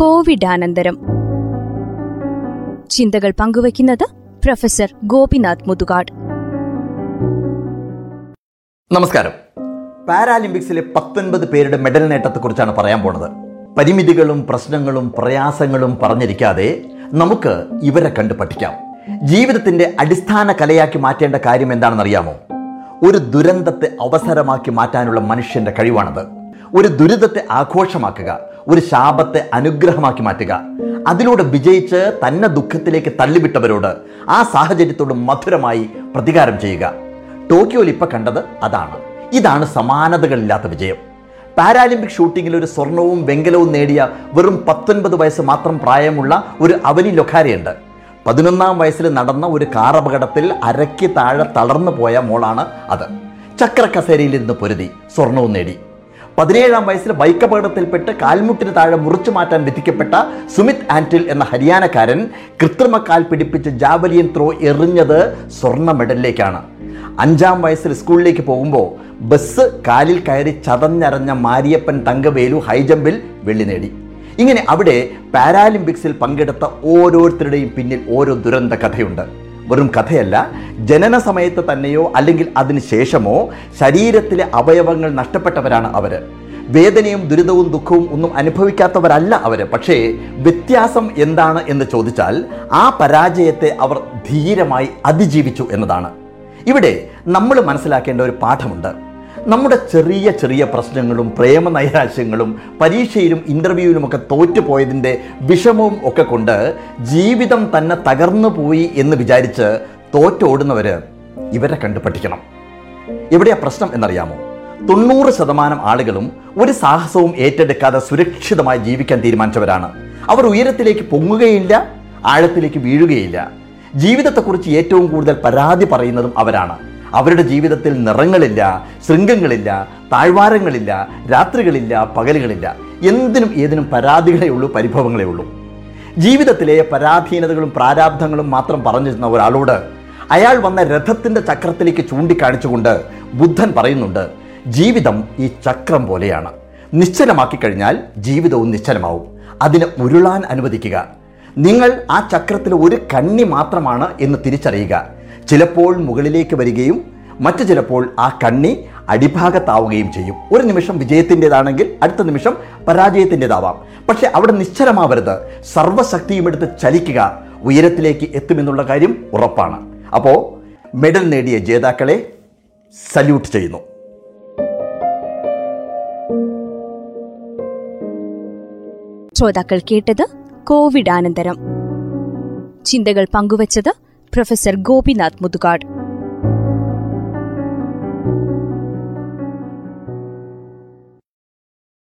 കോവിഡാനന്തരം. ചിന്തകൾ പങ്കുവയ്ക്കുന്നത് പ്രൊഫസർ ഗോപിനാഥ് മുതുകാട്. നമസ്കാരം. പാരാലിമ്പിക്സിലെ പത്തൊൻപത് പേരുടെ മെഡൽ നേട്ടത്തെക്കുറിച്ചാണ് പറയാൻ പോണത്. പരിമിതികളും പ്രശ്നങ്ങളും പ്രയാസങ്ങളും പറഞ്ഞിരിക്കാതെ നമുക്ക് ഇവരെ കണ്ടു പഠിക്കാം ജീവിതത്തിന്റെ അടിസ്ഥാന കലയാക്കി മാറ്റേണ്ട കാര്യം എന്താണെന്നറിയാമോ? ഒരു ദുരന്തത്തെ അവസരമാക്കി മാറ്റാനുള്ള മനുഷ്യന്റെ കഴിവാണത്. ഒരു ദുരിതത്തെ ആഘോഷമാക്കുക ഒരു ശാപത്തെ അനുഗ്രഹമാക്കി മാറ്റുക. അതിലൂടെ വിജയിച്ച് തന്നെ ദുഃഖത്തിലേക്ക് തള്ളിവിട്ടവരോട് ആ സാഹചര്യത്തോട് മധുരമായി പ്രതികാരം ചെയ്യുക. ടോക്കിയോയിൽ ഇപ്പോൾ കണ്ടത് അതാണ്. ഇതാണ് സമാനതകളില്ലാത്ത വിജയം. പാരാലിമ്പിക് ഷൂട്ടിങ്ങിൽ ഒരു സ്വർണവും വെങ്കലവും നേടിയ വെറും പത്തൊൻപത് വയസ്സ് മാത്രം പ്രായമുള്ള ഒരു അവനി ലൊഖാരിയുണ്ട്. പതിനൊന്നാം വയസ്സിൽ നടന്ന ഒരു കാർ അപകടത്തിൽ അരയ്ക്ക് താഴെ തളർന്നു പോയ മോളാണ് അത്. ചക്രക്കസേരയിലിരുന്ന് പൊരുതി സ്വർണവും നേടി. പതിനേഴാം വയസ്സിൽ ബൈക്ക് അപകടത്തിൽപ്പെട്ട് കാൽമുട്ടിന് താഴെ മുറിച്ചു മാറ്റാൻ വിധിക്കപ്പെട്ട സുമിത് ആന്റിൽ എന്ന ഹരിയാനക്കാരൻ കൃത്രിമ കാൽ പിടിപ്പിച്ച് ജാവലിയൻ ത്രോ എറിഞ്ഞത് സ്വർണ മെഡലിലേക്കാണ്. അഞ്ചാം വയസ്സിൽ സ്കൂളിലേക്ക് പോകുമ്പോൾ ബസ് കാലിൽ കയറി ചതഞ്ഞരഞ്ഞ മാരിയപ്പൻ തങ്കവേലു ഹൈജമ്പിൽ വെള്ളി നേടി. ഇങ്ങനെ അവിടെ പാരാലിമ്പിക്സിൽ പങ്കെടുത്ത ഓരോരുത്തരുടെയും പിന്നിൽ ഓരോ ദുരന്ത കഥയുണ്ട്. വെറും കഥയല്ല ജനന സമയത്ത് തന്നെയോ അല്ലെങ്കിൽ അതിന് ശേഷമോ ശരീരത്തിലെ അവയവങ്ങൾ നഷ്ടപ്പെട്ടവരാണ് അവർ വേദനയും ദുരിതവും ദുഃഖവും ഒന്നും അനുഭവിക്കാത്തവരല്ല അവർ പക്ഷേ വ്യത്യാസം എന്താണ് എന്ന് ചോദിച്ചാൽ ആ പരാജയത്തെ അവർ ധീരമായി അതിജീവിച്ചു എന്നതാണ്. ഇവിടെ നമ്മൾ മനസ്സിലാക്കേണ്ട ഒരു പാഠമുണ്ട്. നമ്മുടെ ചെറിയ ചെറിയ പ്രശ്നങ്ങളും പ്രേമ നൈരാശ്യങ്ങളും പരീക്ഷയിലും ഇന്റർവ്യൂവിലുമൊക്കെ തോറ്റുപോയതിന്റെ വിഷമവും ഒക്കെ കൊണ്ട് ജീവിതം തന്നെ തകർന്നു പോയി എന്ന് വിചാരിച്ച് തോറ്റോടുന്നവർ ഇവരെ കണ്ടു പഠിക്കണം എവിടെയാ പ്രശ്നം എന്നറിയാമോ? തൊണ്ണൂറ് ശതമാനം ആളുകളും ഒരു സാഹസവും ഏറ്റെടുക്കാതെ സുരക്ഷിതമായി ജീവിക്കാൻ തീരുമാനിച്ചവരാണ്. അവർ ഉയരത്തിലേക്ക് പൊങ്ങുകയില്ല ആഴത്തിലേക്ക് വീഴുകയില്ല. ജീവിതത്തെക്കുറിച്ച് ഏറ്റവും കൂടുതൽ പരാതി പറയുന്നതും അവരാണ്. അവരുടെ ജീവിതത്തിൽ നിറങ്ങളില്ല ശൃംഗങ്ങളില്ല താഴ്വാരങ്ങളില്ല രാത്രികളില്ല പകലുകളില്ല. എന്തിനും ഏതിനും പരാതികളേ ഉള്ളൂ പരിഭവങ്ങളേ ഉള്ളൂ. ജീവിതത്തിലെ പരാധീനതകളും പ്രാരാബ്ധങ്ങളും മാത്രം പറഞ്ഞിരുന്ന ഒരാളോട് അയാൾ വന്ന രഥത്തിന്റെ ചക്രത്തിലേക്ക് ചൂണ്ടിക്കാണിച്ചുകൊണ്ട് ബുദ്ധൻ പറയുന്നുണ്ട് ജീവിതം ഈ ചക്രം പോലെയാണ്. നിശ്ചലമാക്കി കഴിഞ്ഞാൽ ജീവിതവും നിശ്ചലമാവും. അതിനെ ഉരുളാൻ അനുവദിക്കുക. നിങ്ങൾ ആ ചക്രത്തിൽ ഒരു കണ്ണി മാത്രമാണ് എന്ന് തിരിച്ചറിയുക. ചിലപ്പോൾ മുകളിലേക്ക് വരികയും മറ്റു ചിലപ്പോൾ ആ കണ്ണി അടിഭാഗത്താവുകയും ചെയ്യും. ഒരു നിമിഷം വിജയത്തിന്റെതാണെങ്കിൽ അടുത്ത നിമിഷം പരാജയത്തിന്റെതാവാം. പക്ഷെ അവിടെ നിശ്ചലമാവരുത്. സർവശക്തിയും എടുത്ത് ചലിക്കുക ഉയരത്തിലേക്ക് എത്തുമെന്നുള്ള കാര്യം ഉറപ്പാണ്. അപ്പോൾ മെഡൽ നേടിയ ജേതാക്കളെ സല്യൂട്ട് ചെയ്യുന്നു. ശ്രോതാക്കൾ കേട്ടത് കോവിഡ് കോവിഡാനന്തരം. ചിന്തകൾ പങ്കുവച്ചത് പ്രൊഫസർ ഗോപിനാഥ് മുതുകാട്